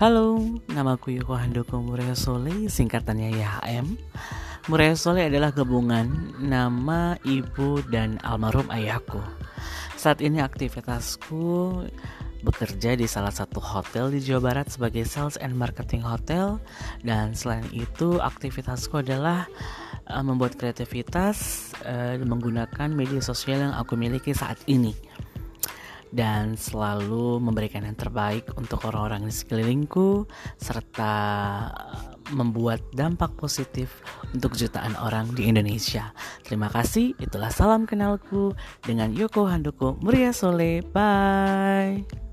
Halo, namaku Yoko Handoko Murea Sole, singkatannya YHM. Murea Sole adalah gabungan nama ibu dan almarhum ayahku. Saat ini aktivitasku bekerja di salah satu hotel di Jawa Barat sebagai sales and marketing hotel dan selain itu aktivitasku adalah uh, membuat kreativitas uh, menggunakan media sosial yang aku miliki saat ini dan selalu memberikan yang terbaik untuk orang-orang di sekelilingku serta membuat dampak positif untuk jutaan orang di Indonesia. Terima kasih, itulah salam kenalku dengan Yoko Handoko Muria Sole. Bye.